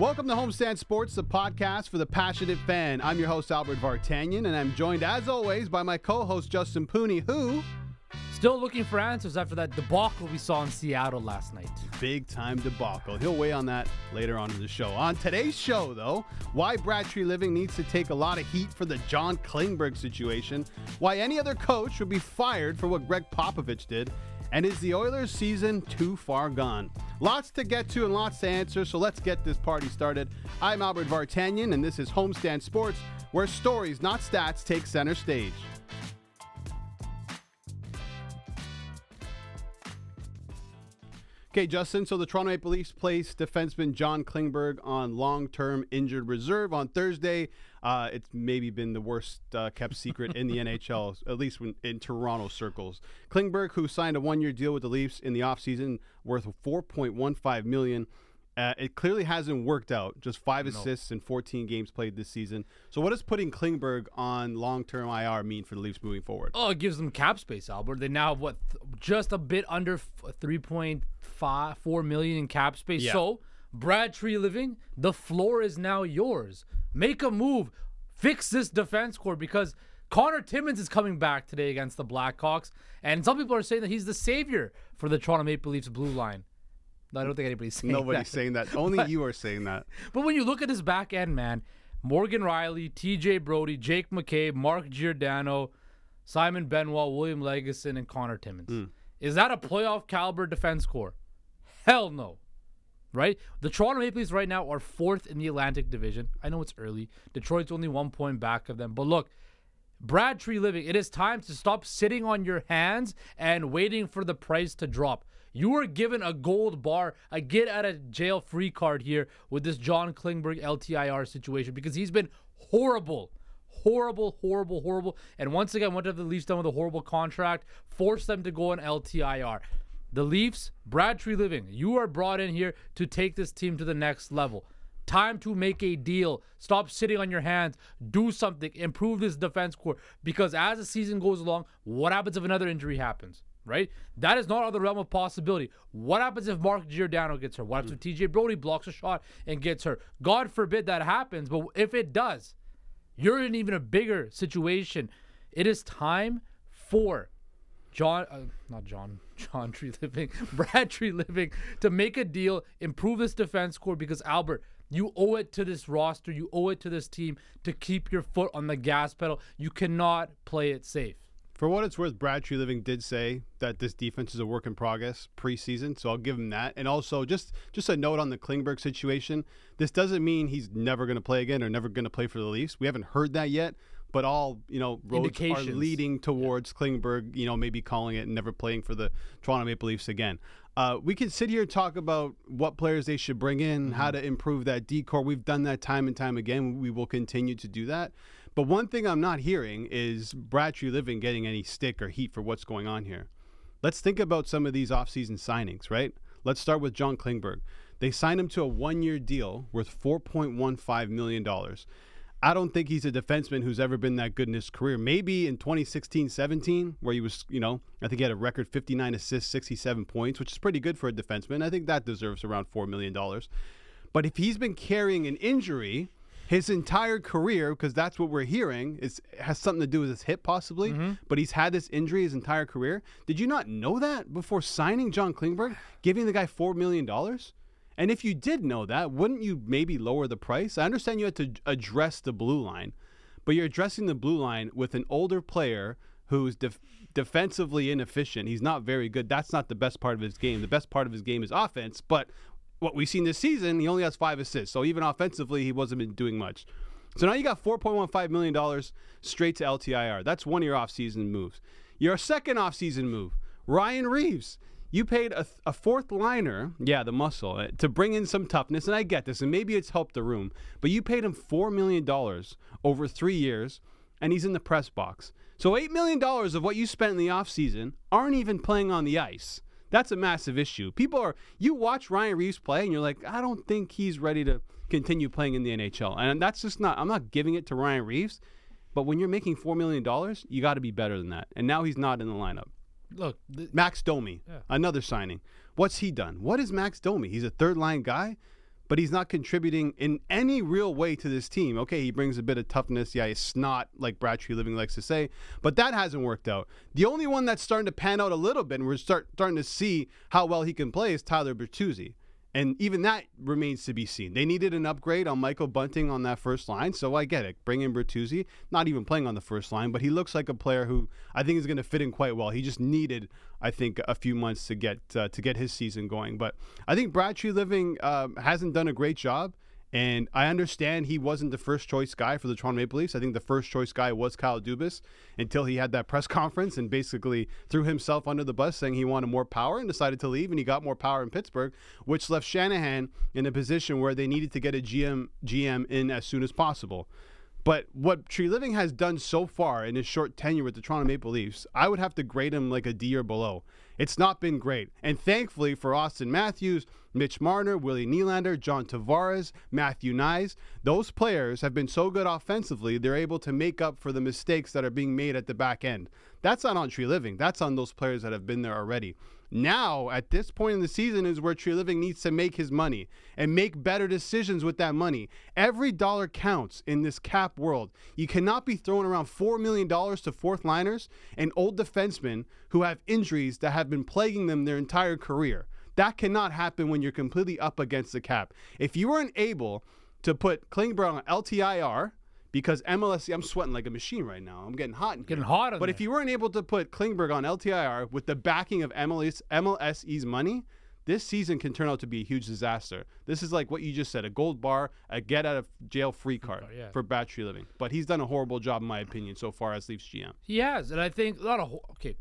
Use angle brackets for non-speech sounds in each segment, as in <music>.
Welcome to Homestand Sports, the podcast for the passionate fan. I'm your host, Albert Vartanian, and I'm joined, as always, by my co host, Justin Pooni, who. Still looking for answers after that debacle we saw in Seattle last night. Big time debacle. He'll weigh on that later on in the show. On today's show, though, why Brad Treliving needs to take a lot of heat for the John Klingberg situation, why any other coach would be fired for what Gregg Popovich did, and is the Oilers' season too far gone? Lots to get to and lots to answer, so let's get this party started. I'm Albert Vartanian, and this is Homestand Sports, where stories, not stats, take center stage. Okay, Justin. So the Toronto Maple Leafs placed defenseman John Klingberg on long-term injured reserve on Thursday. Uh, it's maybe been the worst uh, kept secret in the NHL, <laughs> at least when, in Toronto circles. Klingberg, who signed a one-year deal with the Leafs in the offseason, worth 4.15 million. Uh, it clearly hasn't worked out. Just five assists in 14 games played this season. So, what does putting Klingberg on long-term IR mean for the Leafs moving forward? Oh, it gives them cap space, Albert. They now have what, th- just a bit under f- 3.5, 4 million in cap space. Yeah. So, Brad Treliving, the floor is now yours. Make a move, fix this defense core because Connor Timmins is coming back today against the Blackhawks, and some people are saying that he's the savior for the Toronto Maple Leafs blue line. I don't think anybody's saying Nobody's that. Nobody's saying that. Only you are saying that. But when you look at this back end, man, Morgan Rielly, TJ Brodie, Jake McCabe, Mark Giordano, Simon Benoit, William Lagesson, and Connor Timmins. Hmm. Is that a playoff caliber defense core? Hell no. Right? The Toronto Maple Leafs right now are fourth in the Atlantic Division. I know it's early. Detroit's only one point back of them. But look, Brad Treliving, it is time to stop sitting on your hands and waiting for the price to drop. You were given a gold bar, a get out of jail free card here with this John Klingberg LTIR situation because he's been horrible. Horrible, horrible, horrible. And once again, went to the Leafs done with a horrible contract? Forced them to go on LTIR. The Leafs, Brad Treliving, you are brought in here to take this team to the next level. Time to make a deal. Stop sitting on your hands. Do something. Improve this defense core. Because as the season goes along, what happens if another injury happens? Right? That is not out of the realm of possibility. What happens if Mark Giordano gets hurt? What happens if TJ Brodie blocks a shot and gets hurt? God forbid that happens, but if it does, you're in even a bigger situation. It is time for John, uh, not John, <laughs> John Treliving, <laughs> Brad Treliving to make a deal, improve this defense core because Albert, you owe it to this roster, you owe it to this team to keep your foot on the gas pedal. You cannot play it safe. For what it's worth, Brad Treliving did say that this defense is a work in progress preseason, so I'll give him that. And also, just just a note on the Klingberg situation: this doesn't mean he's never going to play again or never going to play for the Leafs. We haven't heard that yet, but all you know roads are leading towards Klingberg. You know, maybe calling it and never playing for the Toronto Maple Leafs again. Uh, we can sit here and talk about what players they should bring in, how to improve that decor. We've done that time and time again. We will continue to do that. But one thing I'm not hearing is Brad Living getting any stick or heat for what's going on here. Let's think about some of these offseason signings, right? Let's start with John Klingberg. They signed him to a one year deal worth $4.15 million. I don't think he's a defenseman who's ever been that good in his career. Maybe in 2016 17, where he was, you know, I think he had a record 59 assists, 67 points, which is pretty good for a defenseman. I think that deserves around $4 million. But if he's been carrying an injury his entire career, because that's what we're hearing, is has something to do with his hip possibly. Mm-hmm. But he's had this injury his entire career. Did you not know that before signing John Klingberg, giving the guy four million dollars? And if you did know that, wouldn't you maybe lower the price? I understand you had to address the blue line, but you're addressing the blue line with an older player who's def- defensively inefficient. He's not very good. That's not the best part of his game. The best part of his game is offense, but what we've seen this season, he only has five assists. So even offensively, he wasn't doing much. So now you got $4.15 million straight to LTIR. That's one of your offseason moves. Your second offseason move, Ryan Reaves. You paid a, a fourth liner, yeah, the muscle, uh, to bring in some toughness, and I get this, and maybe it's helped the room, but you paid him $4 million over three years. and he's in the press box. So $8 million of what you spent in the offseason aren't even playing on the ice. That's a massive issue. People are, you watch Ryan Reaves play and you're like, I don't think he's ready to continue playing in the NHL. And that's just not, I'm not giving it to Ryan Reaves, But when you're making $4 million, you got to be better than that. And now he's not in the lineup. Look, th- Max Domi, Yeah. another signing. What's he done? What is Max Domi? He's a third line guy, but he's not contributing in any real way to this team. Okay, he brings a bit of toughness. Yeah, he's snot, like Brad Treliving likes to say, but that hasn't worked out. The only one that's starting to pan out a little bit, and we're start, starting to see how well he can play, is Tyler Bertuzzi. And even that remains to be seen. They needed an upgrade on Michael Bunting on that first line, so I get it. Bring in Bertuzzi, not even playing on the first line, but he looks like a player who I think is going to fit in quite well. He just needed, I think, a few months to get uh, to get his season going. But I think Brad Treliving um, hasn't done a great job. And I understand he wasn't the first choice guy for the Toronto Maple Leafs. I think the first choice guy was Kyle Dubas until he had that press <laughs> conference and basically threw himself under the bus saying he wanted more power and decided to leave. And he got more power in Pittsburgh, which left Shanahan in a position where they needed to get a GM GM in as soon as possible. But what Treliving has done so far in his short tenure with the Toronto Maple Leafs, I would have to grade him like a D or below. It's not been great. And thankfully for Auston Matthews, Mitch Marner, Willie Nylander, John Tavares, Matthew Knies, those players have been so good offensively, they're able to make up for the mistakes that are being made at the back end. That's not on Treliving. That's on those players that have been there already. Now, at this point in the season, is where Treliving needs to make his money and make better decisions with that money. Every dollar counts in this cap world. You cannot be throwing around $4 million to fourth liners and old defensemen who have injuries that have been plaguing them their entire career. That cannot happen when you're completely up against the cap. If you weren't able to put Klingberg on LTIR, because MLS, I'm sweating like a machine right now. I'm getting hot. In Getting hot But if you weren't able to put Klingberg on LTIR with the backing of MLS, MLSE's money, this season can turn out to be a huge disaster. This is like what you just said a gold bar, a get out of jail free card card, yeah. for Brad Treliving. But he's done a horrible job, in my opinion, so far as Leafs GM. he has, and I think not a ho- okay.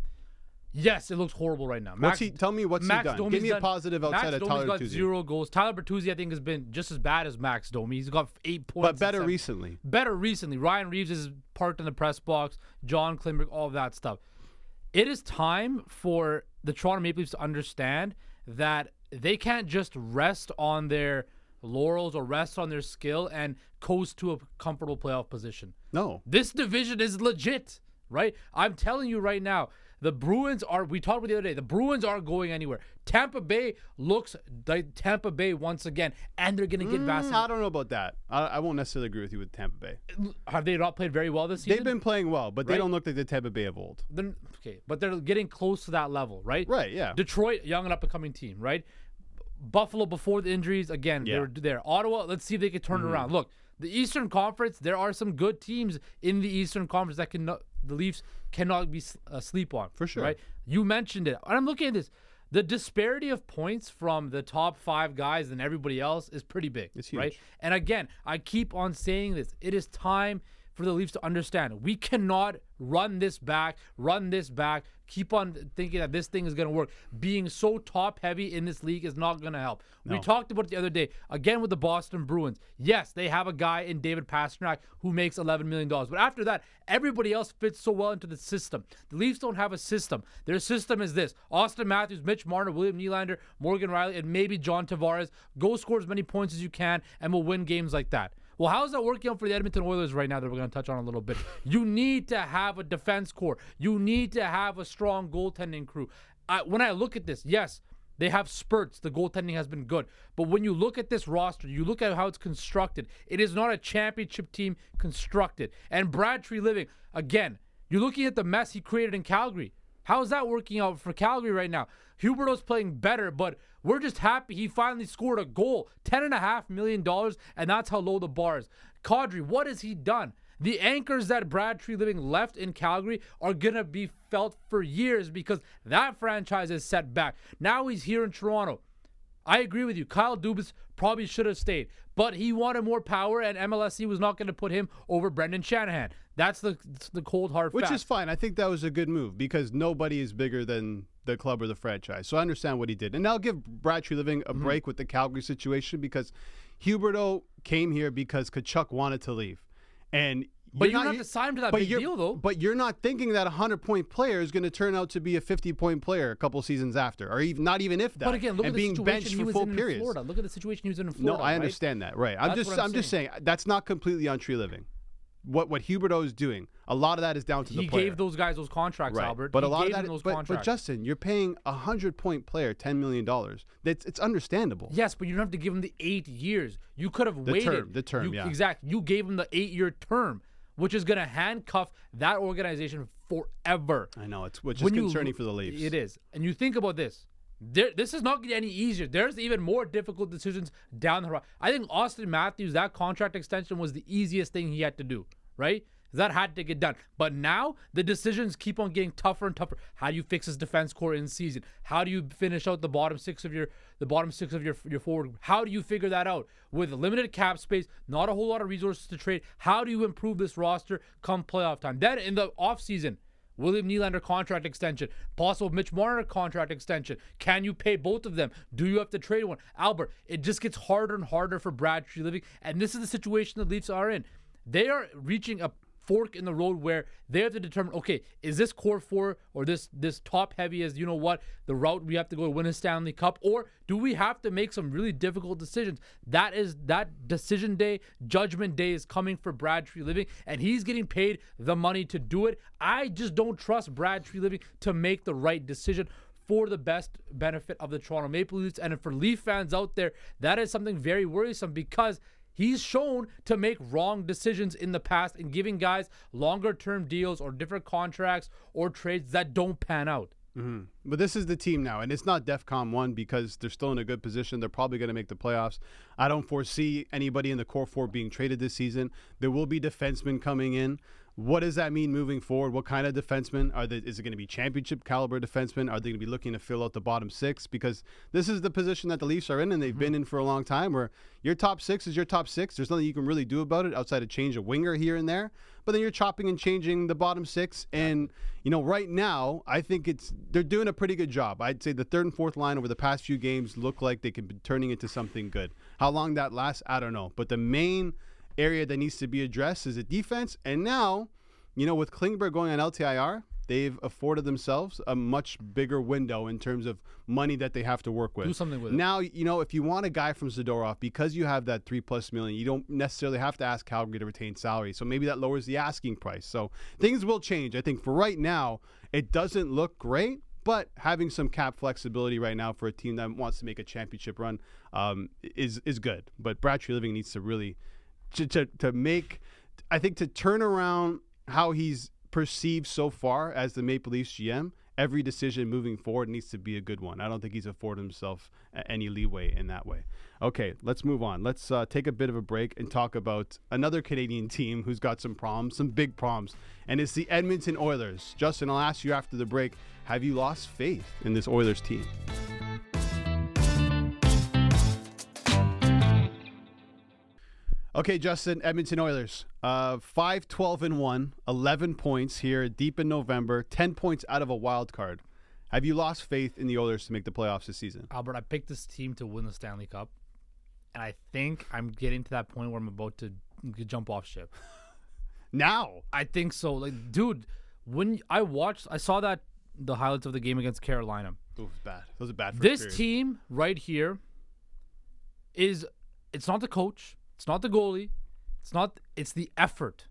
Yes, it looks horrible right now. What's he- tell me what's he done. Domi's Give me a positive outside Max of Domi's Tyler got Bertuzzi. zero goals. Tyler Bertuzzi, I think, has been just as bad as Max Domi. He's got eight points. But better recently. better recently. Ryan Reaves is parked in the press box. John Klingberg, all of that stuff. It is time for the Toronto Maple Leafs to understand that they can't just rest on their laurels or rest on their skill and coast to a comfortable playoff position. No. This division is legit, right? I'm telling you right now. The Bruins are, we talked about the other day, the Bruins aren't going anywhere. Tampa Bay looks like Tampa Bay once again, and they're going to get Mm, Vasilevskiy. I don't know about that. I, I won't necessarily agree with you with Tampa Bay. Have they not played very well this season? They've been playing well, but they don't look like the Tampa Bay of old. Then okay, but they're getting close to that level, right? Right, yeah. Detroit, young and up and coming team, right? Buffalo before the injuries, again, they Yeah. were there. Ottawa, let's see if they can turn it around. Look, the Eastern Conference, there are some good teams in the Eastern Conference that can the Leafs cannot be s- uh, sleep on. For sure. right? You mentioned it, and I'm looking at this. The disparity of points from the top five guys and everybody else is pretty big. It's huge. right? And again, I keep on saying this. It is time for the Leafs to understand we cannot run this back, run this back, keep on thinking that this thing is going to work. Being so top heavy in this league is not going to help. We talked about it the other day, again with the Boston Bruins. Yes, they have a guy in David Pastrnak who makes $11 million. But after that, everybody else fits so well into the system. The Leafs don't have a system. Their system is this Auston Matthews, Mitch Marner, William Nylander, Morgan Rielly, and maybe John Tavares. Go score as many points as you can, and we'll win games like that. Well, how's that working out for the Edmonton Oilers right now that we're going to touch on a little bit? <laughs> You need to have a defense core. You need to have a strong goaltending crew. I, when I look at this, yes, they have spurts. The goaltending has been good. But when you look at this roster, you look at how it's constructed, it is not a championship team constructed. And Brad Treliving, again, you're looking at the mess he created in Calgary. How's that working out for Calgary right now? Huberdeau's playing better, but we're just happy he finally scored a goal. $10.5 million, and that's how low the bar is. Kadri, what has he done? The anchors that Brad Treliving left in Calgary are going to be felt for years because that franchise is set back. Now he's here in Toronto. I agree with you. Kyle Dubas probably should have stayed, but he wanted more power, and MLSE was not going to put him over Brendan Shanahan. That's the the cold hard fact. Which fact. is fine. I think that was a good move because nobody is bigger than the club or the franchise. So I understand what he did. And I'll give Brad Treliving Mm-hmm. a break with the Calgary situation because Huberdeau came here because Tkachuk wanted to leave. And But You're not- have to sign him to that big deal, though. But you're not thinking that a hundred point player is going to turn out to be a fifty point player a couple seasons after, or even not even if that. But again, look and at the being situation benched he for was full in periods. in Florida. Look at the situation he was in in No, Florida. I right? understand that. Right. I'm That's just I'm I'm, just saying that's not completely on Treliving. What what Huberdeau is doing, a lot of that is down to He the player. gave those guys those contracts, right. Albert. But he a lot of that those but, but. Justin, you're paying a hundred point player ten million dollars. That's it's understandable. Yes, but you don't have to give him the eight years. You could have waited. term, the term, You- yeah. Exactly. You gave him the eight-year term, which is going to handcuff that organization forever. I know it's which is When you- concerning for the Leafs. It is. And you think about this. There, this is not getting any easier. There's even more difficult decisions down the horizon. I think Auston Matthews, that contract extension was the easiest thing he had to do, right? That had to get done. But now the decisions keep on getting tougher and tougher. How do you fix his defense core in season? How do you finish out the bottom six of your the bottom six of your your forward? How do you figure that out with limited cap space, not a whole lot of resources to trade? How do you improve this roster come playoff time? Then in the offseason, William Nylander contract extension, possible Mitch Marner contract extension. Can you pay both of them? Do you have to trade one? Albert, it just gets harder and harder for Brad Treliving, and this is the situation the Leafs are in. They are reaching a fork in the road where they have to determine okay is this core four or this this top heavy as you know what the route we have to go to win a stanley cup? Or do we have to make some really difficult decisions? That is that decision day judgment day is coming for brad Treliving and he's getting paid the money to do it. I just don't trust brad Treliving to make the right decision for the best benefit of the Toronto Maple Leafs. And for Leaf fans out there, that is something very worrisome because he's shown to make wrong decisions in the past in giving guys longer term deals or different contracts or trades that don't pan out. Mm-hmm. But this is the team now, and it's not DEFCON one because they're still in a good position. They're probably going to make the playoffs. I don't foresee anybody in the core four being traded this season. There will be defensemen coming in. What does that mean moving forward? What kind of defensemen are they? Is it going to be championship caliber defensemen? Are they going to be looking to fill out the bottom six? Because this is the position that the Leafs are in, and they've been mm-hmm. in for a long time. Where your top six is your top six. There's nothing you can really do about it outside of change a winger here and there. But then you're chopping and changing the bottom six, and you know right now I think it's they're doing a pretty good job. I'd say the third and fourth line over the past few games look like they could be turning into something good. How long that lasts, I don't know. But the main area that needs to be addressed is the defense. And now, you know, with Klingberg going on LTIR, they've afforded themselves a much bigger window in terms of money that they have to work with. Do something with it. Now, you know, if you want a guy from Zadorov, because you have that three plus million, you don't necessarily have to ask Calgary to retain salary. So maybe that lowers the asking price. So things will change. I think for right now, it doesn't look great. But having some cap flexibility right now for a team that wants to make a championship run um, is is good. But Brad Treliving needs to really to, to, to make I think to turn around how he's perceived so far as the Maple Leafs GM, every decision moving forward needs to be a good one. I don't think he's afforded himself any leeway in that way. Okay, let's move on. Let's uh, take a bit of a break and talk about another Canadian <laughs> team who's got some problems, some big problems, and it's the Edmonton Oilers. Justin, I'll ask you after the break have you lost faith in this Oilers team? Okay, Justin, Edmonton Oilers. Uh, 5 12 and 1, 11 points here deep in November, 10 points out of a wild card. Have you lost faith in the Oilers to make the playoffs this season? Albert, I picked this team to win the Stanley Cup, and I think I'm getting to that point where I'm about to jump off ship. <laughs> Now, I think so. Like, dude, when I watched, I saw that the highlights of the game against Carolina. It's bad. Those are bad. First This team right here is it's not the coach, it's not the goalie, it's not it's the effort.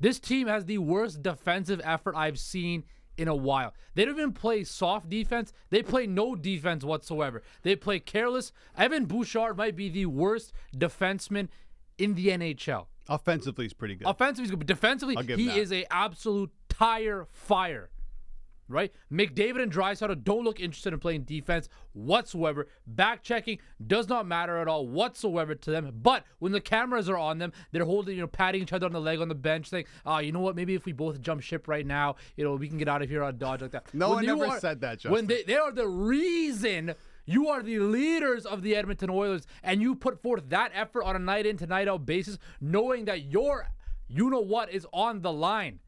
This team has the worst defensive effort I've seen in a while. They don't even play soft defense. They play no defense whatsoever. They play careless. Evan Bouchard might be the worst defenseman in the NHL. offensively he's pretty good. Offensively, he's good, but defensively, he that. is a absolute tire fire. Right? McDavid and Draisaitl don't look interested in playing defense whatsoever. Back checking does not matter at all whatsoever to them. But when the cameras are on them, they're holding, you know, patting each other on the leg on the bench, saying, "Ah, you know what? Maybe if we both jump ship right now, you know, we can get out of here on a Dodge like that." No When one ever said that, When Justin. they, they are the reason you are the leaders of the Edmonton Oilers, and you put forth that effort on a night in to night out basis, knowing that your you know what is on the line.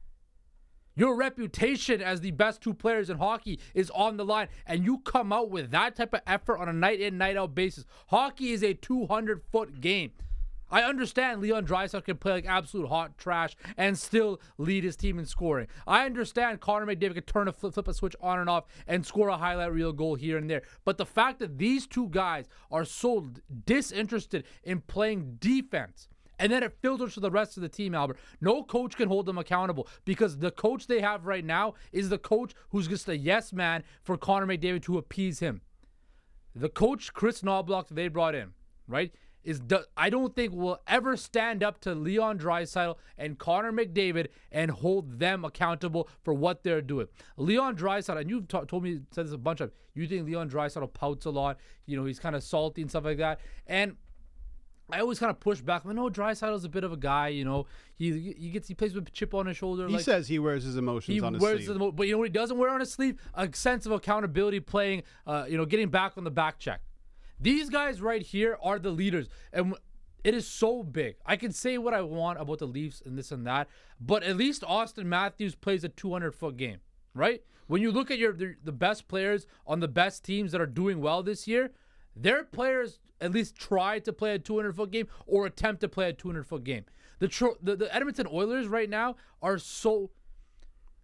Your reputation as the best two players in hockey is on the line, and you come out with that type of effort on a night in, night out basis. Hockey is a 200 foot game. I understand Leon Draisaitl can play like absolute hot trash and still lead his team in scoring. I understand Connor McDavid can turn a flip, flip a switch on and off and score a highlight reel goal here and there. But the fact that these two guys are so disinterested in playing defense and then it filters to the rest of the team, Albert. No coach can hold them accountable because the coach they have right now is the coach who's just a yes man for Connor McDavid to appease him. The coach, Chris Knoblauch, that they brought in, right, is I don't think will ever stand up to Leon Draisaitl and Connor McDavid and hold them accountable for what they're doing. Leon Draisaitl, and you've t- told me said this a bunch of. You think Leon Draisaitl pouts a lot? You know, he's kind of salty and stuff like that, and I always kind of push back. I know Draisaitl's a bit of a guy, you know. He he gets he plays with a chip on his shoulder. He like, says he wears his emotions he on his wears sleeve. His, but you know what he doesn't wear on his sleeve? A sense of accountability, playing, uh, you know, getting back on the back check. These guys right here are the leaders, and it is so big. I can say what I want about the Leafs and this and that, but at least Auston Matthews plays a 200 foot game, right? When you look at your the best players on the best teams that are doing well this year, their players at least try to play a 200 foot game or attempt to play a 200 foot game. The, tro- the the Edmonton Oilers right now are so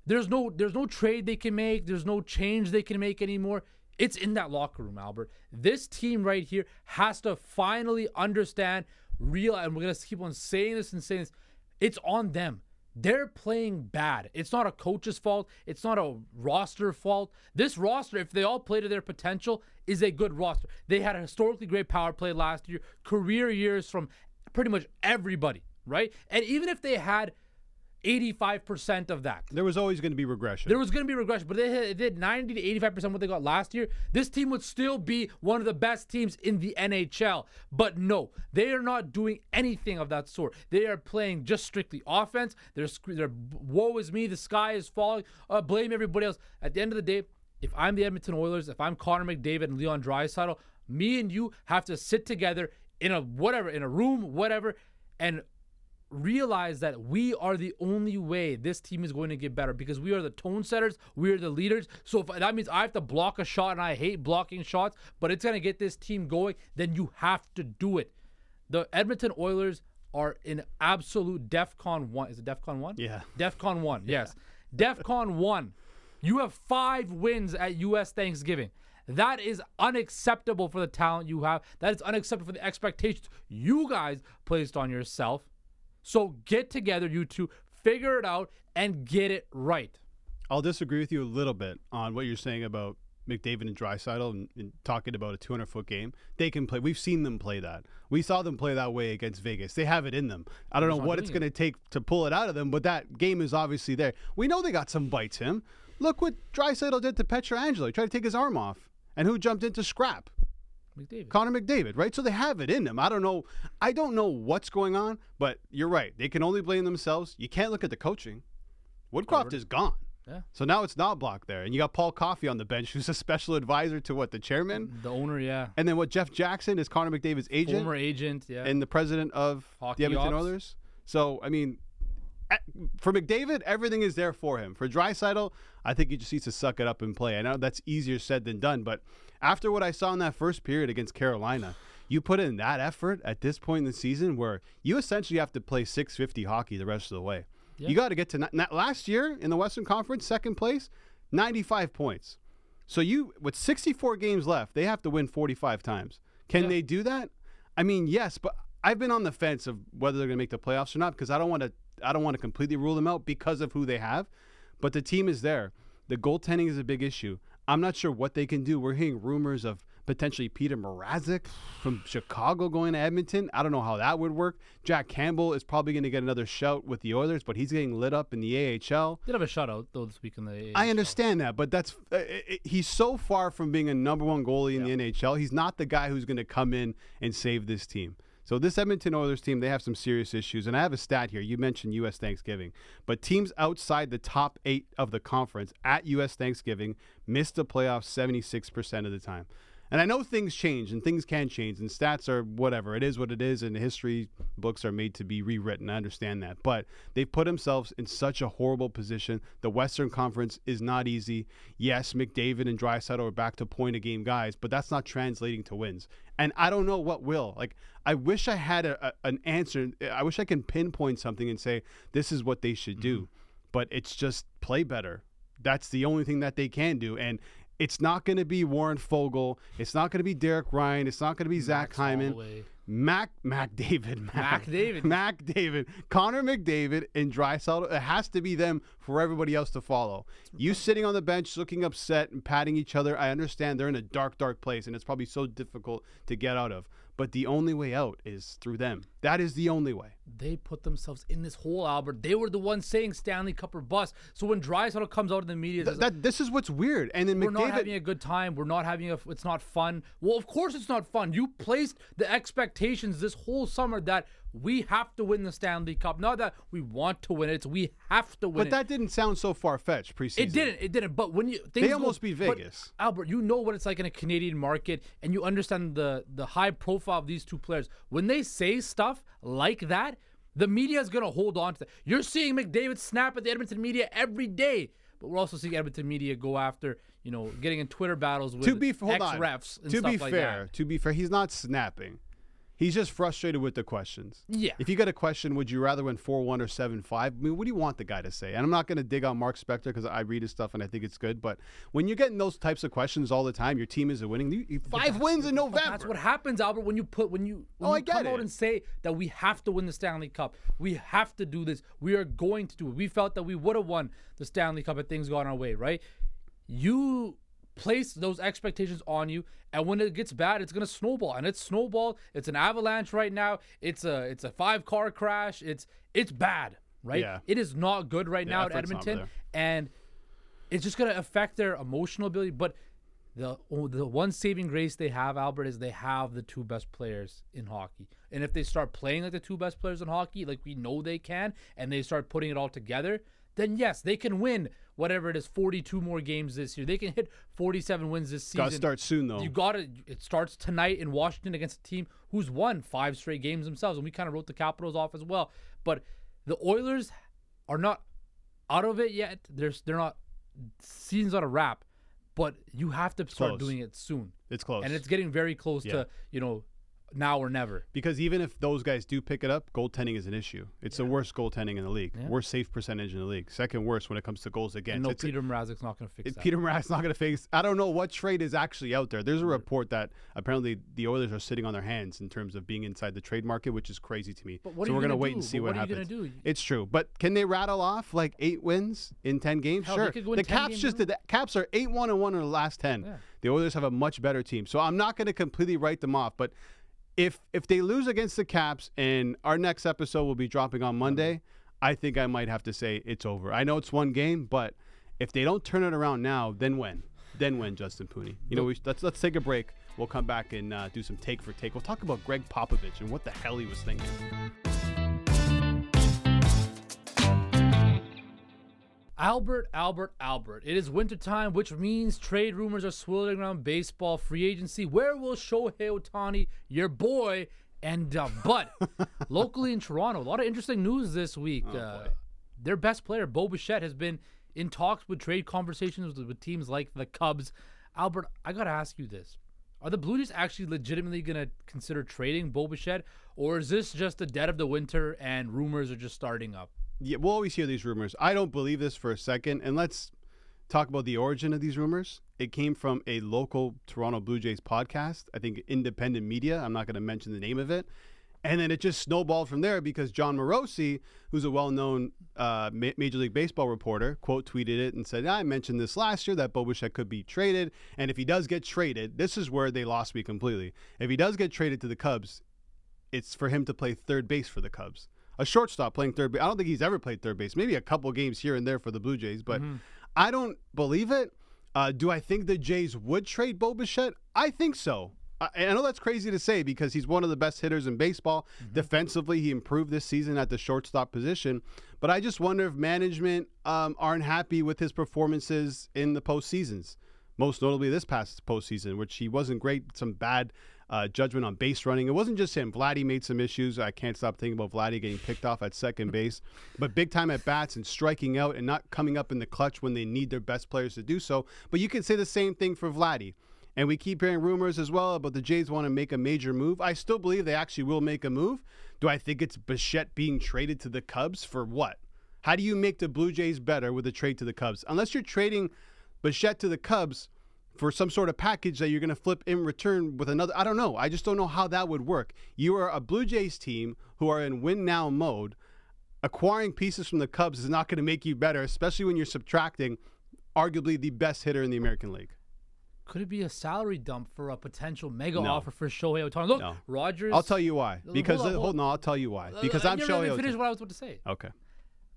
there's no there's no trade they can make. There's no change they can make anymore. It's in that locker room, Albert. This team right here has to finally understand, realize, and we're gonna keep on saying this and saying this. It's on them. They're playing bad. It's not a coach's fault. It's not a roster fault. This roster, if they all play to their potential, is a good roster. They had a historically great power play last year, career years from pretty much everybody, right? And even if they had 85% of that. There was always going to be regression. There was going to be regression, but they did 90 to 85% what they got last year. This team would still be one of the best teams in the NHL. But no, they are not doing anything of that sort. They are playing just strictly offense. They're, they're woe is me, the sky is falling, uh, blame everybody else. At the end of the day, if I'm the Edmonton Oilers, if I'm Connor McDavid and Leon Draisaitl, me and you have to sit together in a whatever, in a room, whatever, and realize that we are the only way this team is going to get better because we are the tone setters, we are the leaders. So if that means I have to block a shot and I hate blocking shots, but it's going to get this team going, then you have to do it. The Edmonton Oilers are in absolute DEFCON 1. Is it DEFCON 1? Yeah. DEFCON 1, yes. DEFCON 1. You have five wins at U.S. Thanksgiving. That is unacceptable for the talent you have. That is unacceptable for the expectations you guys placed on yourself. So get together, you two, figure it out, and get it right. I'll disagree with you a little bit on what you're saying about McDavid and Draisaitl and, and talking about a 200 foot game. They can play. We've seen them play that. We saw them play that way against Vegas. They have it in them. I don't know what it's going to take to pull it out of them, but that game is obviously there. We know they got some bites. Him. Look what Draisaitl did to Pietrangelo. He tried to take his arm off, and who jumped into scrap? McDavid. Connor McDavid, right? So they have it in them. I don't know. I don't know what's going on, but you're right. They can only blame themselves. You can't look at the coaching. Woodcroft is gone. Yeah. So now it's not blocked there, and you got Paul Coffey on the bench, <laughs> who's a special advisor to what the chairman, The owner, yeah. and then what Jeff Jackson is Connor McDavid's agent Former agent, yeah. and the president of Hockey the Edmonton ops. Oilers. So I mean, for McDavid, everything is there for him. For Draisaitl, I think he just needs to suck it up and play. I know that's easier said than done, but after what I saw in that first period against Carolina, you put in that effort at this point in the season where you essentially have to play 650 hockey the rest of the way. You got to get to ni- last year in the Western Conference, second place, 95 points. So you with 64 games left, they have to win 45 times. Can Yeah. they do that? I mean, yes, but I've been on the fence of whether they're going to make the playoffs or not because I don't want to I don't want to completely rule them out because of who they have. But the team is there. The goaltending is a big issue. I'm not sure what they can do. We're hearing rumors of potentially Peter Mrazek from Chicago going to Edmonton. I don't know how that would work. Jack Campbell is probably going to get another shout with the Oilers, but he's getting lit up in the AHL. Did have a shutout though this week in the. AHL. I understand that, but that's uh, it, he's so far from being a number one goalie in the NHL. He's not the guy who's going to come in and save this team. So this Edmonton Oilers team, they have some serious issues, and I have a stat here. You mentioned U.S. Thanksgiving, but teams outside the top eight of the conference at U.S. Thanksgiving missed the playoffs seventy six percent of the time. And I know things change and things can change and stats are whatever. It is what it is and history books are made to be rewritten. I understand that. But they've put themselves in such a horrible position. The Western Conference is not easy. Yes, McDavid and Draisaitl are back to point a game guys, but that's not translating to wins. And I don't know what will. Like I wish I had a, a, an answer. I wish I can pinpoint something and say this is what they should do. Mm-hmm. But it's just play better. That's the only thing that they can do. And it's not going to be Warren Foegele. It's not going to be Derek Ryan. It's not going to be Zach Hyman. Holloway. Mac Mac David. Mac David. Mac David. Connor McDavid and Draisaitl. It has to be them for everybody else to follow. You sitting on the bench looking upset and patting each other. I understand they're in a dark, dark place and it's probably so difficult to get out of. But the only way out is through them. That is the only way. They put themselves in this hole, Albert. They were the ones saying Stanley Cup or bust. So when Draisaitl comes out in the media, Th- that this is what's weird. And then we're not having a good time. We're not having a. It's not fun. Well, of course it's not fun. You placed the expectations this whole summer that we have to win the Stanley Cup. Not that we want to win it. It's we have to win but it. that didn't sound so far fetched preseason. It didn't. It didn't. But when you They go- almost beat Vegas. Albert, you know what it's like in a Canadian market, and you understand the the high profile of these two players. When they say stuff like that, the media is gonna hold on to that. You're seeing McDavid snap at the Edmonton media every day, but we're also seeing Edmonton media go after you know getting in Twitter battles with to be hold ex on. to stuff be like fair, that. to be fair, he's not snapping. He's just frustrated with the questions. Yeah. If you get a question, would you rather win four one or seven five? I mean, what do you want the guy to say? And I'm not going to dig on Mark Spector because I read his stuff and I think it's good. But when you're getting those types of questions all the time, your team isn't winning. You, five wins in November. That's what happens, Albert, when you put when you when Oh, you come it. out and say that we have to win the Stanley Cup. We have to do this. We are going to do it. We felt that we would have won the Stanley Cup if things got our way, right? You place those expectations on you, and when it gets bad, it's gonna snowball. And it's snowball. It's an avalanche right now. It's a it's a five car crash. It's it's bad, right? Yeah. It is not good right now at Edmonton. And it's just going to affect their emotional ability. But the the one saving grace they have, Albert, is they have the two best players in hockey. And if they start playing like the two best players in hockey, like we know they can, and they start putting it all together, then yes, they can win whatever it is, 42 more games this year. They can hit 47 wins this season. Got to start soon though. You got to. It starts tonight in Washington against a team who's won five straight games themselves, and we kind of wrote the Capitals off as well. But the Oilers are not out of it yet. They're they're not. Season's not a wrap, but you have to start Close. doing it soon, it's close. and it's getting very close Yeah. to you know now or never. because even if those guys do pick it up, goaltending is an issue. It's the worst goaltending in the league. Yeah. Worst save percentage in the league. Second worst when it comes to goals against. No, It's Peter Mrazek's not going to fix It- that. Peter Mrazek's not going to fix. I don't know what trade is actually out there. There's a report that apparently the Oilers are sitting on their hands in terms of being inside the trade market, which is crazy to me. But what so we're gonna gonna wait do? and see But what, happens. It's true, but can they rattle off like eight wins in ten games? Hell, sure. the Caps just did. The Caps are eight one and one in the last ten. Yeah. The Oilers have a much better team, so I'm not going to completely write them off, but. If if they lose against the Caps and our next episode will be dropping on Monday, I think I might have to say it's over. I know it's one game, but if they don't turn it around now, then when? Then when, Justin Pooni? You know, we, let's let's take a break. We'll come back and uh, do some take for take. We'll talk about Gregg Popovich and what the hell he was thinking. Albert, Albert, Albert. It is wintertime, which means trade rumors are swirling around baseball, free agency. Where will Shohei Ohtani, your boy, end up? But <laughs> locally in Toronto, a lot of interesting news this week. uh, their best player, Bo Bichette, has been in talks with trade conversations with, with teams like the Cubs. Albert, I got to ask you this. Are the Blue Jays actually legitimately going to consider trading Bo Bichette, or is this just the dead of the winter and rumors are just starting up? Yeah, we'll always hear these rumors. I don't believe this for a second. And let's talk about the origin of these rumors. It came from a local Toronto Blue Jays podcast, I think independent media. I'm not going to mention the name of it. And then it just snowballed from there because Jon Morosi, who's a well-known uh, Ma- Major League Baseball reporter, quote tweeted it and said, "I mentioned this last year that Bo Bichette could be traded, and if he does get traded, this is where they lost me completely. If he does get traded to the Cubs, it's for him to play third base for the Cubs. A shortstop playing third base. I don't think he's ever played third base. Maybe a couple games here and there for the Blue Jays, but I don't believe it. Uh, do I think the Jays would trade Bo Bichette? I think so. I, I know that's crazy to say because he's one of the best hitters in baseball. Defensively, he improved this season at the shortstop position. But I just wonder if management um, aren't happy with his performances in the postseasons. most notably this past postseason, which he wasn't great. Some bad uh, judgment on base running. It wasn't just him. Vladdy made some issues. I can't stop thinking about Vladdy getting picked off at second base, but big time at bats and striking out and not coming up in the clutch when they need their best players to do so. But you can say the same thing for Vladdy. And we keep hearing rumors as well about the Jays want to make a major move. I still believe they actually will make a move. Do I think it's Bichette being traded to the Cubs for what? How do you make the Blue Jays better with a trade to the Cubs? Unless you're trading Bichette to the Cubs for some sort of package that you're going to flip in return with another. I don't know. I just don't know how that would work. You are a Blue Jays team who are in win now mode. Acquiring pieces from the Cubs is not going to make you better, especially when you're subtracting arguably the best hitter in the American League. Could it be a salary dump for a potential mega No. offer for Shohei Ohtani? Look, No. Rogers. I'll tell you why. Hold Because on, hold, hold- on, I'll tell you why. Because I I'm Shohei. Ohtani. what I was about to say. Okay.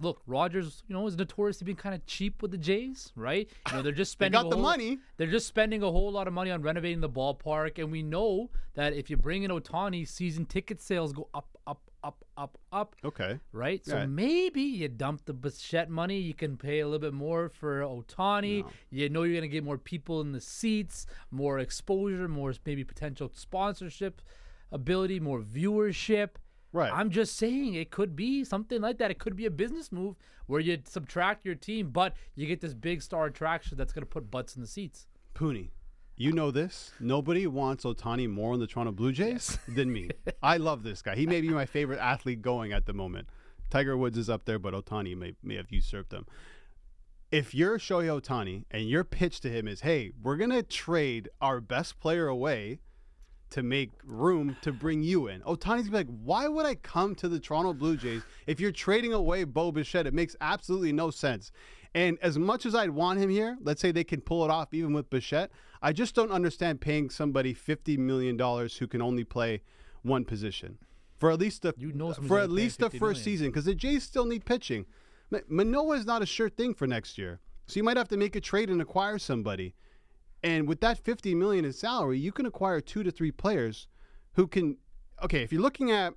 Look, Rogers, you know, is notorious notoriously being kind of cheap with the Jays, right? You know, they're just <laughs> spending they got the whole- money. They're just spending a whole lot of money on renovating the ballpark, and we know that if you bring in Ohtani, season ticket sales go up, up, up, up, up. Okay. Right, so maybe you dump the Bichette money. You can pay a little bit more for Ohtani. You know you're gonna get more people in the seats, more exposure, more maybe potential sponsorship ability, more viewership. Right. I'm just saying it could be something like that. It could be a business move where you subtract your team, but you get this big star attraction that's gonna put butts in the seats. Pooni, you know this. Nobody wants Ohtani more on the Toronto Blue Jays <laughs> than me. I love this guy. He may be my favorite athlete going at the moment. Tiger Woods is up there, but Ohtani may, may have usurped him. If you're Shohei Ohtani and your pitch to him is, hey, we're going to trade our best player away to make room to bring you in. Oh, Ohtani's gonna be like, why would I come to the Toronto Blue Jays if you're trading away Bo Bichette? It makes absolutely no sense. And as much as I'd want him here, let's say they can pull it off even with Bichette, I just don't understand paying somebody fifty million dollars who can only play one position for at least the You know for at least the first million. season because the Jays still need pitching. Ma- Manoah is not a sure thing for next year, so you might have to make a trade and acquire somebody. And with that 50 million in salary, you can acquire two to three players who can. Okay, if you're looking at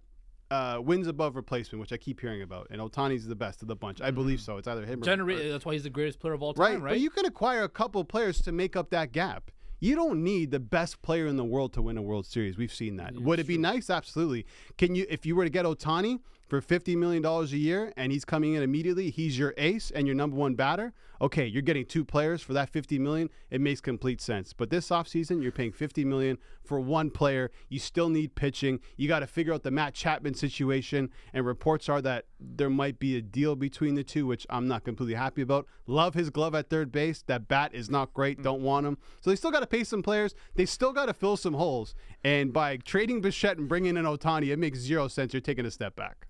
uh, wins above replacement, which I keep hearing about, and Ohtani's the best of the bunch, I believe so. It's either him or Generate. That's why he's the greatest player of all time, right? right? But you can acquire a couple of players to make up that gap. You don't need the best player in the world to win a World Series. We've seen that. Would it be nice? Absolutely. Can you, if you were to get Ohtani for fifty million dollars a year and he's coming in immediately, he's your ace and your number one batter. Okay, you're getting two players for that fifty million. It makes complete sense. But this offseason, you're paying fifty million for one player. You still need pitching. You got to figure out the Matt Chapman situation. And reports are that there might be a deal between the two, which I'm not completely happy about. Love his glove at third base. That bat is not great. Mm. Don't want him. So they still got to pay some players. They still got to fill some holes. And by trading Bichette and bringing in Ohtani, it makes zero sense. You're taking a step back.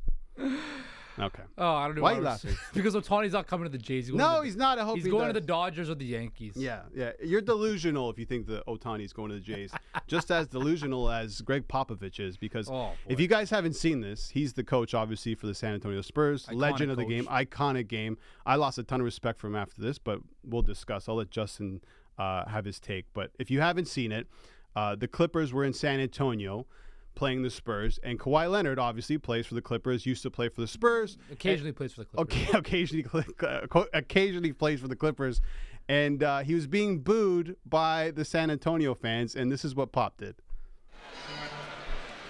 Okay. Oh, I don't know. Why you was- laughing? <laughs> because Ohtani's not coming to the Jays. going No, he's not. I hope He's he going to does. the Dodgers or the Yankees. Yeah, yeah. You're delusional if you think that Ohtani's going to the Jays. <laughs> Just as delusional as Gregg Popovich is, because Oh, if boy. you guys haven't seen this, he's the coach, obviously, for the San Antonio Spurs. legend of the coach. game, iconic game. I lost a ton of respect for him after this, but we'll discuss. I'll let Justin uh, have his take. But if you haven't seen it, uh, the Clippers were in San Antonio playing the Spurs, and Kawhi Leonard obviously plays for the Clippers, used to play for the Spurs. Occasionally plays for the Clippers. Okay, <laughs> occasionally, <laughs> occasionally plays for the Clippers, and uh, he was being booed by the San Antonio fans, and this is what Pop did.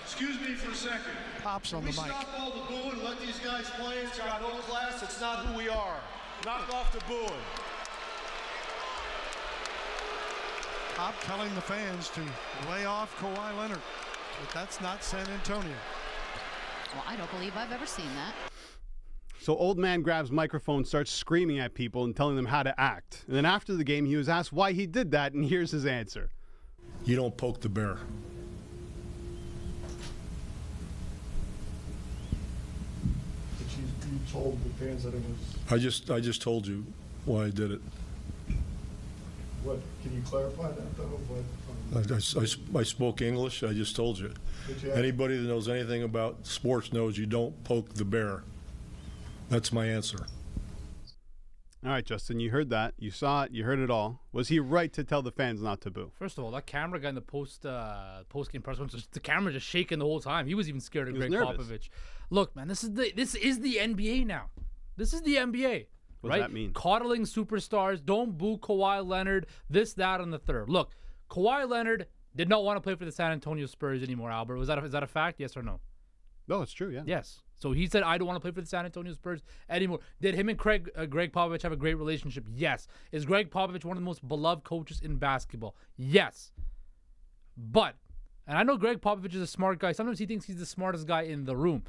Excuse me for a second. Pops on Can the we mic. stop all the booing and let these guys play? It's got no class. It's not who we are. Knock off the booing. Pop telling the fans to lay off Kawhi Leonard. But that's not San Antonio. Well, I don't believe I've ever seen that. So old man grabs microphone, starts screaming at people and telling them how to act. And then after the game, he was asked why he did that, and <laughs> here's his answer. You don't poke the bear. But you, you told the fans that it was, I just I just told you why I did it. what, can you clarify that though? What, I, I s- I s- I spoke English. I just told you. Did you have- Anybody that knows anything about sports knows you don't poke the bear. That's my answer. All right, Justin, you heard that. You saw it. You heard it all. Was he right to tell the fans not to boo? First of all, that camera guy in the post uh, post game press conference, the camera just shaking the whole time. He was even scared of He Gregg nervous. Popovich. Look, man, this is the this is the NBA now. This is the NBA. What right? does that mean? Coddling superstars. Don't boo Kawhi Leonard. This, that, and the third. Look, Kawhi Leonard did not want to play for the San Antonio Spurs anymore. Albert, was that a, is that a fact? Yes or no? No, it's true. Yeah. Yes. So he said, "I don't want to play for the San Antonio Spurs anymore." Did him and Craig uh, Gregg Popovich have a great relationship? Yes. Is Gregg Popovich one of the most beloved coaches in basketball? Yes. But, and I know Gregg Popovich is a smart guy. Sometimes he thinks he's the smartest guy in the room.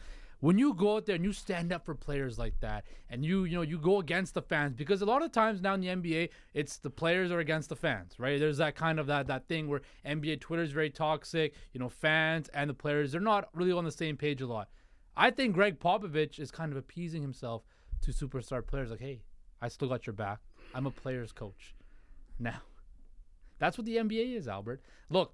When you go out there and you stand up for players like that, and you you know you go against the fans, because a lot of times now in the NBA, it's the players are against the fans, right? There's that kind of that that thing where NBA Twitter is very toxic. You know, fans and the players they're not really on the same page a lot. I think Gregg Popovich is kind of appeasing himself to superstar players, like, hey, I still got your back. I'm a player's coach. Now, that's what the NBA is, Albert. Look,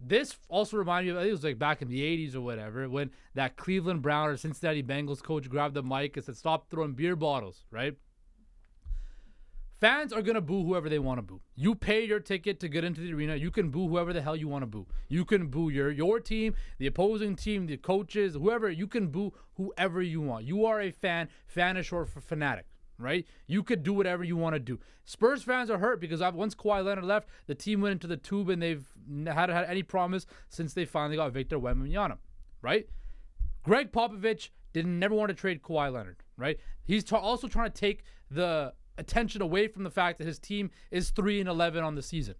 this also reminded me of, I think it was like back in the 80s or whatever, when that Cleveland Brown or Cincinnati Bengals coach grabbed the mic and said, stop throwing beer bottles, right? Fans are gonna boo whoever they want to boo. You pay your ticket to get into the arena. You can boo whoever the hell you want to boo. You can boo your your team, the opposing team, the coaches, whoever. You can boo whoever you want. You are a fan. Fan is short for fanatic, right? You could do whatever you want to do. Spurs fans are hurt because once Kawhi Leonard left, the team went into the tube and they've hadn't had any promise since they finally got Victor Wembanyama, right? Gregg Popovich didn't never want to trade Kawhi Leonard, right? He's t- also trying to take the attention away from the fact that his team is 3 and 11 on the season,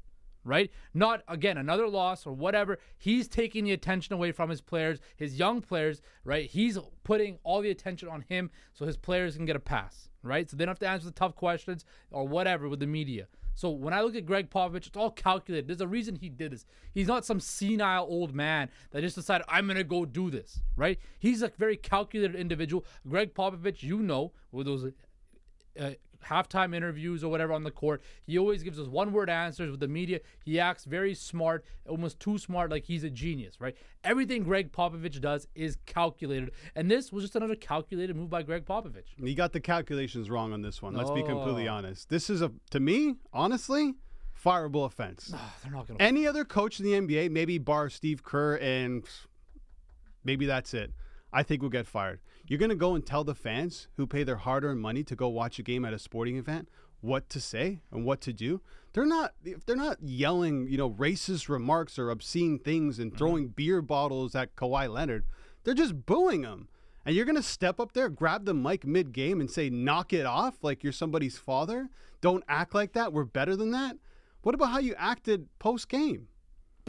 right? Not again another loss or whatever. He's taking the attention away from his players, his young players, right? He's putting all the attention on him so his players can get a pass, right? So they don't have to answer the tough questions or whatever with the media. So when I look at Gregg Popovich, it's all calculated. There's a reason he did this. He's not some senile old man that just decided I'm gonna go do this, right? He's a very calculated individual. Gregg Popovich, you know, with those uh, halftime interviews or whatever on the court, he always gives us one-word answers with the media. He acts very smart, almost too smart, like he's a genius, right? Everything Gregg Popovich does is calculated, and this was just another calculated move by Gregg Popovich. He got the calculations wrong on this one. Let's be completely Oh. honest. This is a, to me, honestly, fireable offense. <sighs> They're not gonna. Any other coach in the NBA, maybe bar Steve Kerr, and maybe that's it. I think we'll get fired. You're going to go and tell the fans who pay their hard-earned money to go watch a game at a sporting event what to say and what to do. They're not if they're not yelling, you know, racist remarks or obscene things and mm-hmm. throwing beer bottles at Kawhi Leonard. They're just booing him. And you're going to step up there, grab the mic mid-game and say knock it off like you're somebody's father? Don't act like that. We're better than that. What about how you acted post-game?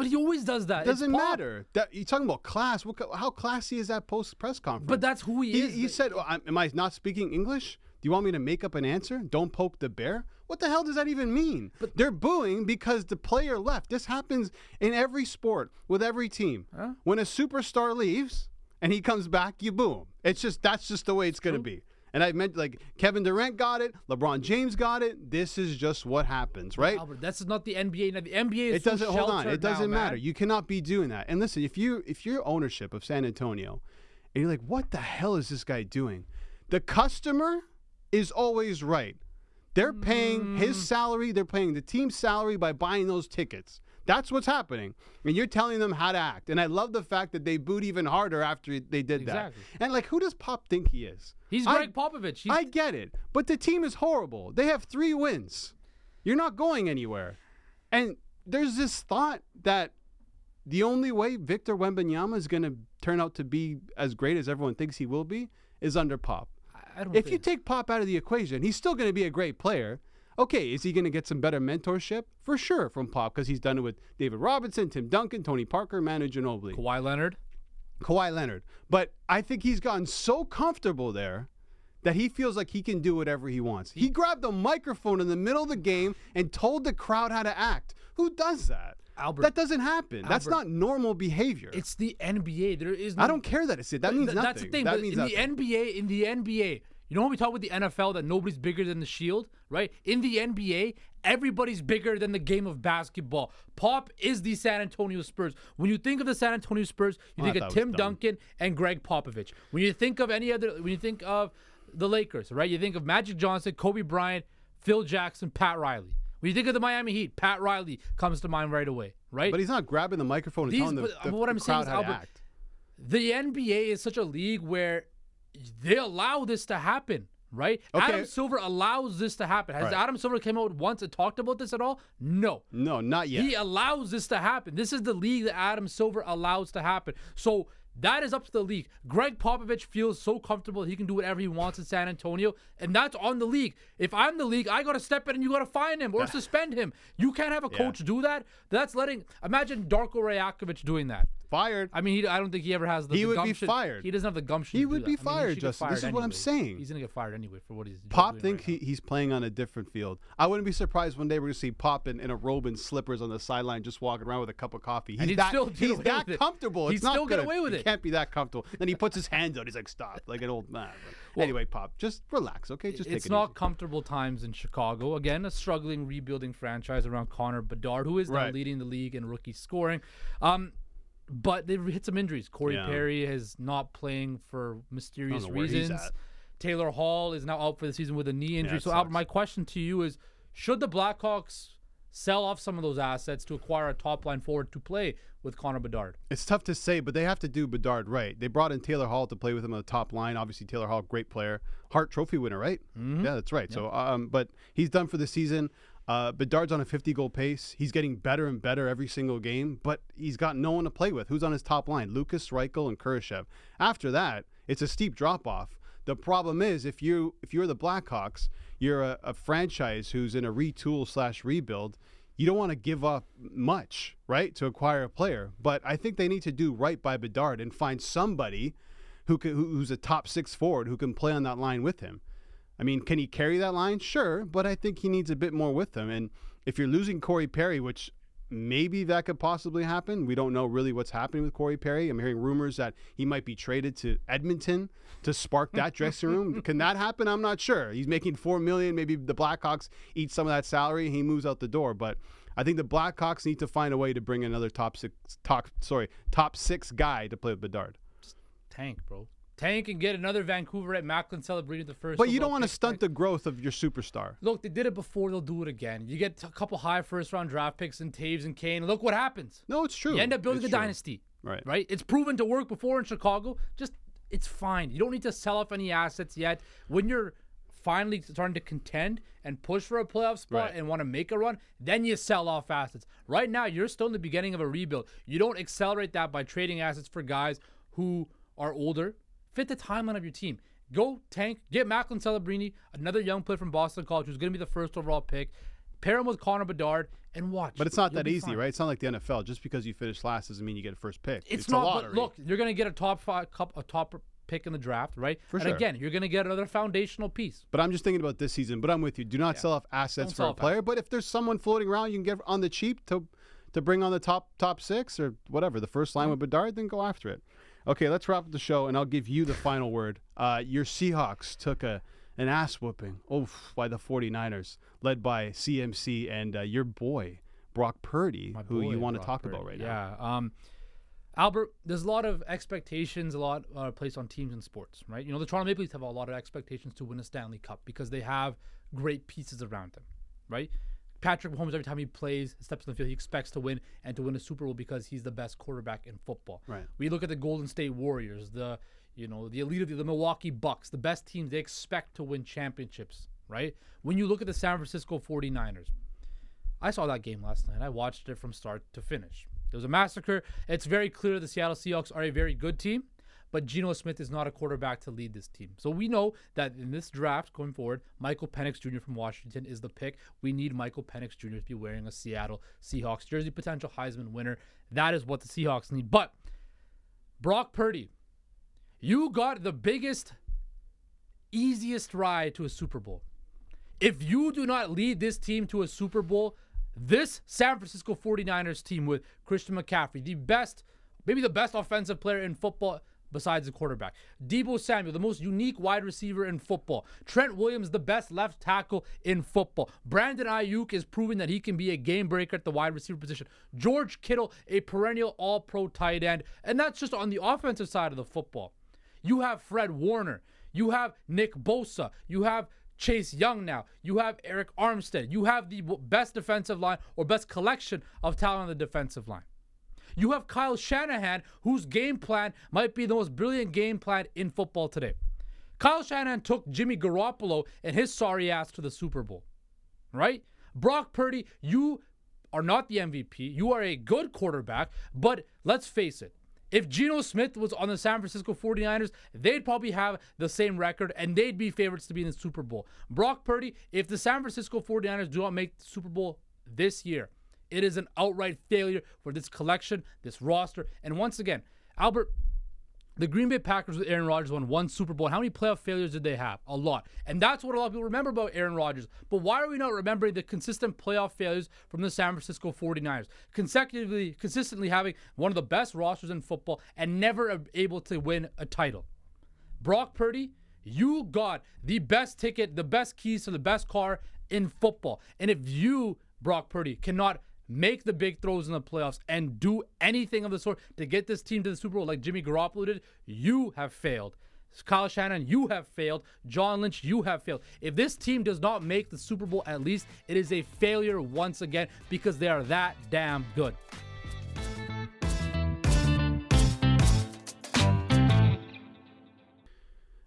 But he always does that. It's Doesn't matter. That you're talking about class. What, how classy is that post press conference? But that's who he he, is. he said, oh, "Am I not speaking English? Do you want me to make up an answer? Don't poke the bear. What the hell does that even mean? But they're booing because the player left. This happens in every sport with every team. When a superstar leaves and he comes back, you boo him. It's just that's just the way it's going to be. And I meant like Kevin Durant got it, LeBron James got it. This is just what happens, right? Albert, this is not the NBA. Now, the NBA is it doesn't hold on it doesn't now, matter man. you cannot be doing that and listen if you if you're ownership of san antonio and you're like what the hell is this guy doing the customer is always right they're paying his Mm. salary they're paying the team's salary by buying those tickets that's what's happening and you're telling them how to act and i love the fact that they booed even harder after they did Exactly. that and like who does pop think he is He's I- Popovich. He's, I get it, but the team is horrible. They have three wins. You're not going anywhere. And there's this thought that the only way Victor Wembanyama is going to turn out to be as great as everyone thinks he will be is under Pop. I don't If you take Pop out of the equation, he's still going to be a great player. Okay, is he going to get some better mentorship? For sure from Pop because he's done it with David Robinson, Tim Duncan, Tony Parker, Manu Ginobili. Kawhi Leonard. Kawhi Leonard. But I think he's gotten so comfortable there that he feels like he can do whatever he wants. He grabbed a microphone in the middle of the game and told the crowd how to act. Who does that? Albert. That doesn't happen. That's not normal behavior. It's the NBA. There is. No, I don't care that it's it. That means th- nothing. That's the thing. That but means in nothing. the NBA, in the NBA, you know when we talk about the NFL that nobody's bigger than the Shield, right? In the NBA, everybody's bigger than the game of basketball. Pop is the San Antonio Spurs. When you think of the San Antonio Spurs, you Well, think of Tim. Duncan and Gregg Popovich. When you think of any other, when you think of the Lakers, right? You think of Magic Johnson, Kobe Bryant, Phil Jackson, Pat Riley. When you think of the Miami Heat, Pat Riley comes to mind right away, right? but he's not grabbing the microphone and These- telling the, but the, what I'm saying is, Albert, the NBA is such a league where they allow this to happen, right? Okay. Adam Silver allows this to happen. Has Right. Adam Silver came out once and talked about this at all? No. No, not yet. He allows this to happen. This is the league that Adam Silver allows to happen. So that is up to the league. Gregg Popovich feels so comfortable he can do whatever he wants in San Antonio, and that's on the league. If I'm the league, I got to step in and you got to fine him or <laughs> suspend him. You can't have a coach do that. That's letting. Imagine Darko Rajakovic doing that. Fired. I mean, he, I don't think he ever has the. He the would be fired. He doesn't have the gumption. He to do would that. be I mean, he fired, Justin. This fired is what I'm saying. He's gonna get fired anyway for what he's doing. Pop thinks right he, he's playing on a different field. I wouldn't be surprised one day we're gonna see Pop in, in a robe and slippers on the sideline, just walking around with a cup of coffee. He's And he'd that, still he's that it. comfortable. He'd it's not still get away with it. He can't be that comfortable. Then he puts his hands out. He's like, "Stop!" Like an old man. But <laughs> anyway, Pop, just relax, okay? Just take it's it not easy. comfortable times in Chicago. Again, a struggling rebuilding franchise around Connor Bedard, who is now Right. leading the league in rookie scoring. Um, but they've hit some injuries. Corey Yeah. Perry is not playing for mysterious know where he's reasons. at. Taylor Hall is now out for the season with a knee injury. it so, Albert, sucks. my question to you is: Should the Blackhawks sell off some of those assets to acquire a top line forward to play with Connor Bedard? It's tough to say, but they have to do Bedard right. They brought in Taylor Hall to play with him on the top line. Obviously, Taylor Hall, great player, Hart Trophy winner, right? Mm-hmm. Yeah, that's right. So, um, but he's done for the season. Uh, Bedard's on a 50 goal pace. He's getting better and better every single game, but he's got no one to play with. Who's on his top line? Lukas, Reichel, and Kurashev. After that, it's a steep drop off. The problem is if you if you're the Blackhawks, you're a, a franchise who's in a retool slash rebuild you don't want to give up much, right, to acquire a player. But I think they need to do right by Bedard and find somebody who can, who- who's a top six forward who can play on that line with him. I mean, can he carry that line? Sure, but I think he needs a bit more with him. And if you're losing Corey Perry, which maybe that could possibly happen, we don't know really what's happening with Corey Perry. I'm hearing rumors that he might be traded to Edmonton to spark that dressing room. <laughs> Can that happen? I'm not sure. He's making four million. Maybe the Blackhawks eat some of that salary and he moves out the door. But I think the Blackhawks need to find a way to bring another top six, top sorry, top six guy to play with Bedard. Tank, bro. Tank and get another Vancouver at Macklin Celebrini the first. But you don't want to stunt the growth of your superstar. Look, they did it before. They'll do it again. You get a couple high first round draft picks and Toews and Kane. Look what happens. No, it's true. You end up building It's a true. dynasty. Right. Right. It's proven to work before in Chicago. Just it's fine. You don't need to sell off any assets yet. When you're finally starting to contend and push for a playoff spot Right. and want to make a run, then you sell off assets. Right now, you're still in the beginning of a rebuild. You don't accelerate that by trading assets for guys who are older, fit the timeline of your team. Go tank, get Macklin Celebrini, another young player from Boston College who's going to be the first overall pick. Pair him with Connor Bedard and watch. But it's not You'll that easy, fine. right? It's not like the NFL. Just because you finish last doesn't mean you get a first pick. It's, a not. lottery. But look, you're gonna get a top five, cup, a top pick in the draft, right? For and sure. again, you're gonna get another foundational piece. But I'm just thinking about this season. But I'm with you. Do not sell off assets Don't for a player. But if there's someone floating around, you can get on the cheap to to bring on the top top six or whatever the first line with Bedard, then go after it. Okay, let's wrap up the show, and I'll give you the final word. Uh, your Seahawks took a an ass whooping, oof, by the 49ers, led by CMC and uh, your boy Brock Purdy, My who you boy, want to talk Purdy. about right now. Yeah. Um, Albert, there's a lot of expectations, a lot uh, placed on teams in sports, right? You know, the Toronto Maple Leafs have a lot of expectations to win a Stanley Cup because they have great pieces around them, right? Patrick Mahomes, every time he plays, steps on the field, he expects to win and to win a Super Bowl because he's the best quarterback in football. Right. We look at the Golden State Warriors, the you know the elite of the, the Milwaukee Bucks, the best teams. They expect to win championships, right? When you look at the San Francisco 49ers, I saw that game last night. I watched it from start to finish. It was a massacre. It's very clear the Seattle Seahawks are a very good team, but Geno Smith is not a quarterback to lead this team. So we know that in this draft going forward, Michael Penix Jr. from Washington is the pick. We need Michael Penix Jr. to be wearing a Seattle Seahawks jersey, potential Heisman winner. That is what the Seahawks need. But Brock Purdy, you got the biggest, easiest ride to a Super Bowl. If you do not lead this team to a Super Bowl, this San Francisco 49ers team with Christian McCaffrey, the best, maybe the best offensive player in football besides the quarterback, Deebo Samuel, the most unique wide receiver in football, Trent Williams, the best left tackle in football, Brandon Aiyuk is proving that he can be a game breaker at the wide receiver position, George Kittle, a perennial all pro tight end, and that's just on the offensive side of the football. You have Fred Warner. You have Nick Bosa. You have Chase Young now. You have Arik Armstead. You have the best defensive line or best collection of talent on the defensive line. You have Kyle Shanahan, whose game plan might be the most brilliant game plan in football today. Kyle Shanahan took Jimmy Garoppolo and his sorry ass to the Super Bowl, right? Brock Purdy, you are not the MVP. You are a good quarterback, but let's face it. If Geno Smith was on the San Francisco 49ers, they'd probably have the same record and they'd be favorites to be in the Super Bowl. Brock Purdy, if the San Francisco 49ers do not make the Super Bowl this year, it is an outright failure for this collection, this roster. And once again, Albert, the Green Bay Packers with Aaron Rodgers won one Super Bowl. How many playoff failures did they have? A lot. And that's what a lot of people remember about Aaron Rodgers. But why are we not remembering the consistent playoff failures from the San Francisco 49ers? Consecutively, consistently having one of the best rosters in football and never able to win a title. Brock Purdy, you got the best ticket, the best keys to the best car in football. And if you, Brock Purdy, cannot make the big throws in the playoffs, and do anything of the sort to get this team to the Super Bowl like Jimmy Garoppolo did, you have failed. Kyle Shanahan, you have failed. John Lynch, you have failed. If this team does not make the Super Bowl at least, it is a failure once again because they are that damn good.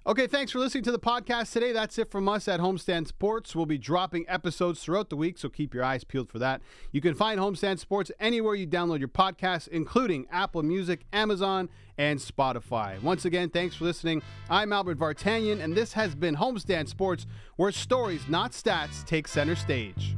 Okay, thanks for listening to the podcast today. That's it from us at Homestand Sports. We'll be dropping episodes throughout the week, so keep your eyes peeled for that. You can find Homestand Sports anywhere you download your podcasts, including Apple Music, Amazon, and Spotify. Once again, thanks for listening. I'm Albert Vartanian, and this has been Homestand Sports, where stories, not stats, take center stage.